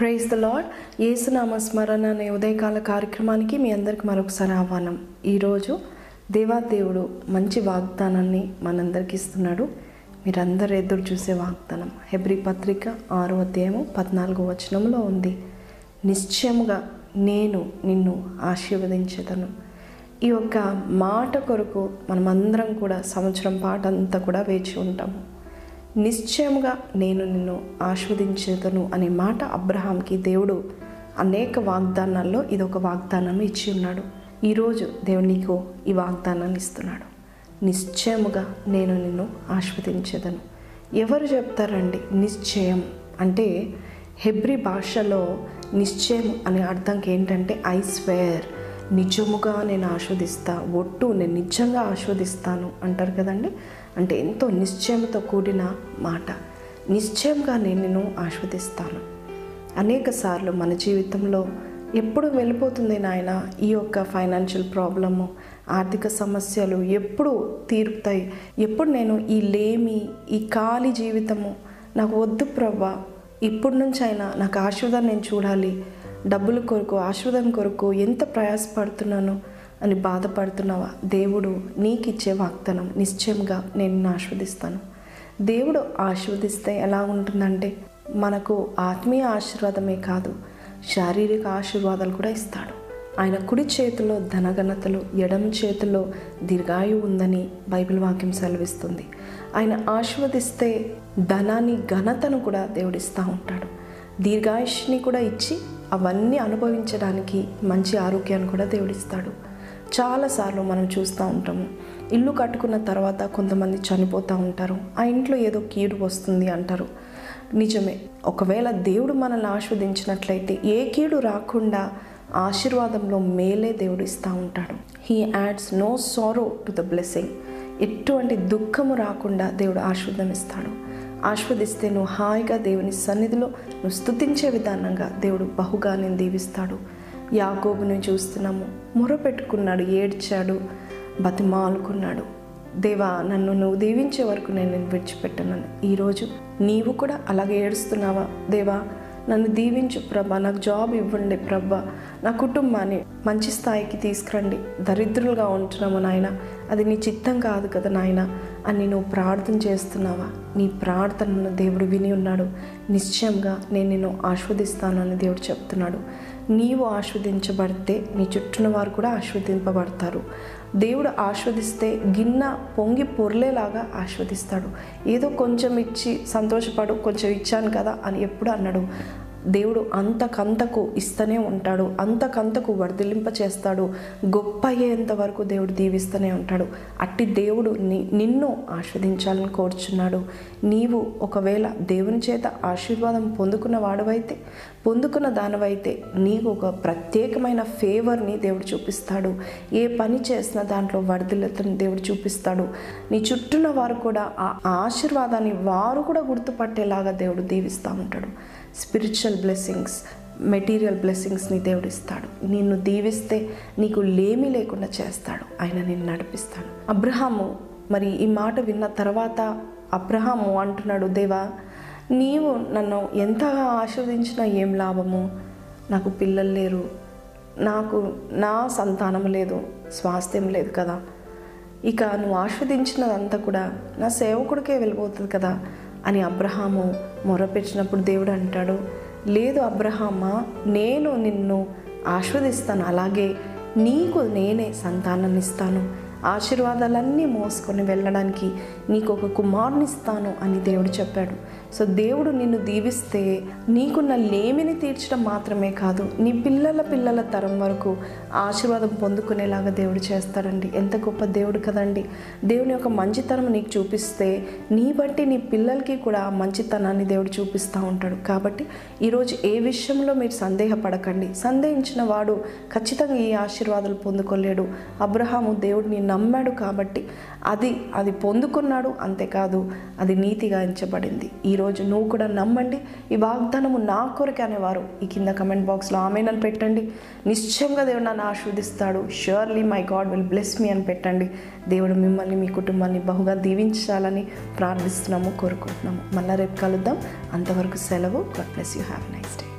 Praise the lord యేసునామ స్మరణ అనే ఉదయకాల కార్యక్రమానికి మీ అందరికి మరొకసారి ఆహ్వానం. ఈరోజు దేవాదేవుడు మంచి వాగ్దానాన్ని మనందరికి ఇస్తున్నాడు. మీరందరూ ఎదురు చూసే వాగ్దానం. హెబ్రి పత్రిక ఆరో అధ్యాయము పద్నాలుగో వచనంలో ఉంది. నిశ్చయముగా నేను నిన్ను ఆశీర్వదించేదను. ఈ యొక్క మాట కొరకు మనమందరం కూడా సంవత్సరం పాట అంతా కూడా వేచి ఉంటాము. నిశ్చయముగా నేను నిన్ను ఆస్వాదించేదను అనే మాట అబ్రహాంకి దేవుడు అనేక వాగ్దానాల్లో ఇది ఒక వాగ్దానం ఇచ్చి ఉన్నాడు. ఈరోజు దేవుడు నీకు ఈ వాగ్దానాన్ని ఇస్తున్నాడు. నిశ్చయముగా నేను నిన్ను ఆస్వాదించేదను. ఎవరు చెప్తారండి నిశ్చయం? అంటే హెబ్రి భాషలో నిశ్చయం అనే అర్థంకి ఏంటంటే ఐ స్వేర్. నిజముగా నేను ఆస్వాదిస్తా ఒట్టు నేను నిజంగా ఆస్వాదిస్తాను అంటారు కదండి? అంటే ఎంతో నిశ్చయంతో కూడిన మాట. నిశ్చయంగా నేను నిన్ను ఆస్వాదిస్తాను. అనేక సార్లు మన జీవితంలో ఎప్పుడు వెళ్ళిపోతుంది నాయన ఈ యొక్క ఫైనాన్షియల్ ప్రాబ్లము ఆర్థిక సమస్యలు ఎప్పుడు తీరుతాయి? ఎప్పుడు నేను ఈ లేమి ఈ ఖాళీ జీవితము నాకు వద్దు ప్రవ్వ ఇప్పటి నుంచి అయినా నాకు ఆశీర్వాదం నేను చూడాలి డబ్బుల కొరకు ఆశీర్వాదం కొరకు ఎంత ప్రయాసపడుతున్నానో అని బాధపడుతున్నావా? దేవుడు నీకు ఇచ్చే వాగ్దానం నిశ్చయంగా నేను నిన్ను ఆస్వాదిస్తాను దేవుడు ఆశీర్వదిస్తే ఎలా ఉంటుందంటే మనకు ఆత్మీయ ఆశీర్వాదమే కాదు శారీరక ఆశీర్వాదాలు కూడా ఇస్తాడు. ఆయన కుడి చేతిలో ధనఘనతలు ఎడమ చేతిలో దీర్ఘాయు ఉందని బైబిల్ వాక్యం సెలవిస్తుంది. ఆయన ఆశీర్వదిస్తే ధనాన్ని ఘనతను కూడా దేవుడిస్తూ ఉంటాడు. దీర్ఘాయుష్ని కూడా ఇచ్చి అవన్నీ అనుభవించడానికి మంచి ఆరోగ్యాన్ని కూడా దేవుడిస్తాడు. చాలాసార్లు మనం చూస్తూ ఉంటాము. ఇల్లు కట్టుకున్న తర్వాత కొంతమంది చనిపోతూ ఉంటారు. ఆ ఇంట్లో ఏదో కీడు వస్తుంది అంటారు. నిజమే. ఒకవేళ దేవుడు మనల్ని ఆస్వాదించినట్లయితే ఏ కీడు రాకుండా ఆశీర్వాదంలో మేలే దేవుడు ఇస్తూ ఉంటాడు. He adds no sorrow to the blessing ఎటువంటి దుఃఖము రాకుండా దేవుడు ఆశీర్వదం ఇస్తాడు ఆస్వాదిస్తే నువ్వు హాయిగా దేవుని సన్నిధిలో నువ్వు స్థుతించే విధానంగా దేవుడు బహుగా నేను దీవిస్తాడు. యాగోబుని చూస్తున్నాము. మొరపెట్టుకున్నాడు ఏడ్చాడు బతిమాలుకున్నాడు. దేవా నన్ను నువ్వు దీవించే వరకు నేను నేను విడిచిపెట్టనని. ఈరోజు నీవు కూడా అలాగే ఏడుస్తున్నావా? దేవా నన్ను దీవించు ప్రభా నాకు జాబ్ ఇవ్వండి ప్రభా. నా కుటుంబాన్ని మంచి స్థాయికి తీసుకురండి. దరిద్రులుగా ఉంటున్నాము నాయన. అది నీ చిత్తం కాదు కదా నాయన. అని నువ్వు ప్రార్థన చేస్తున్నావా? నీ ప్రార్థనను దేవుడు విని ఉన్నాడు. నిశ్చయంగా నేను నిన్ను ఆస్వాదిస్తాను అని దేవుడు చెప్తున్నాడు. నీవు ఆస్వాదించబడితే నీ చుట్టూన వారు కూడా ఆస్వాదింపబడతారు దేవుడు ఆస్వాదిస్తే గిన్నె పొంగి పొర్లేలాగా ఆస్వాదిస్తాడు ఏదో కొంచెం ఇచ్చి సంతోషపడు కొంచెం ఇచ్చాను కదా అని ఎప్పుడు అన్నాడు దేవుడు అంతకంతకు ఇస్తూనే ఉంటాడు అంతకంతకు వర్ధిలింప చేస్తాడు గొప్ప అయ్యేంత వరకు దేవుడు దీవిస్తూనే ఉంటాడు. అట్టి దేవుడు ని నిన్ను ఆస్వాదించాలని కోరుచున్నాడు. నీవు ఒకవేళ దేవుని చేత ఆశీర్వాదం పొందుకున్న వాడవైతే పొందుకున్న దానివైతే నీకు ఒక ప్రత్యేకమైన ఫేవర్ని దేవుడు చూపిస్తాడు. ఏ పని చేసినా దాంట్లో వర్ధిలతను దేవుడు చూపిస్తాడు. నీ చుట్టూన వారు కూడా ఆ ఆశీర్వాదాన్ని వారు కూడా గుర్తుపట్టేలాగా దేవుడు దీవిస్తూ ఉంటాడు. స్పిరిచువల్ బ్లెస్సింగ్స్ మెటీరియల్ బ్లెస్సింగ్స్ని దేవుడు ఇస్తాడు. నిన్ను దీవిస్తే నీకు లేమి లేకుండా చేస్తాడు. ఆయన నిన్ను నడిపిస్తాడు. అబ్రహాము మరి ఈ మాట విన్న తర్వాత అబ్రహాము అంటున్నాడు దేవా నీవు నన్ను ఎంతగా ఆశీర్వదించినా ఏం లాభము? నాకు పిల్లలు లేరు. నాకు నా సంతానం లేదు. స్వాస్థ్యం లేదు కదా. ఇక నువ్వు ఆస్వాదించినదంతా కూడా నా సేవకుడికే వెళ్ళిపోతుంది కదా. అని అబ్రహాము మొరపెట్టినప్పుడు దేవుడు అంటాడు లేదు అబ్రహామా నేను నిన్ను ఆస్వాదిస్తాను అలాగే నీకు నేనే సంతానాన్ని ఇస్తాను. ఆశీర్వాదాలన్నీ మోసుకొని వెళ్ళడానికి నీకు ఒక కుమారుని ఇస్తాను అని దేవుడు చెప్పాడు. సో దేవుడు నిన్ను దీవిస్తే నీకున్న లేమిని తీర్చడం మాత్రమే కాదు నీ పిల్లల పిల్లల తరం వరకు ఆశీర్వాదం పొందుకునేలాగా దేవుడు చేస్తాడండి. ఎంత గొప్ప దేవుడు కదండి. దేవుని యొక్క మంచితనం నీకు చూపిస్తే నీ బట్టి నీ పిల్లలకి కూడా మంచితనాన్ని దేవుడు చూపిస్తూ ఉంటాడు. కాబట్టి ఈరోజు ఏ విషయంలో మీరు సందేహపడకండి. సందేహించిన వాడు ఖచ్చితంగా ఈ ఆశీర్వాదాలు పొందుకోలేడు. అబ్రహాము దేవుడిని నమ్మాడు కాబట్టి అది అది పొందుకున్నాడు అంతేకాదు అది నీతిగా ఎంచబడింది. ఈరోజు నువ్వు కూడా నమ్మండి ఈ వాగ్దానము నా కొరకే అనేవారు. ఈ కింద కమెంట్ బాక్స్లో ఆమెనని పెట్టండి. నిశ్చయంగా దేవుడు నన్ను ఆస్వాదిస్తాడు surely my God will bless me అని పెట్టండి. దేవుడు మిమ్మల్ని మీ కుటుంబాన్ని బహుగా దీవించాలని ప్రార్థిస్తున్నాము కోరుకుంటున్నాము. మళ్ళీ రేపు కలుద్దాం. అంతవరకు సెలవు. God bless you have nice day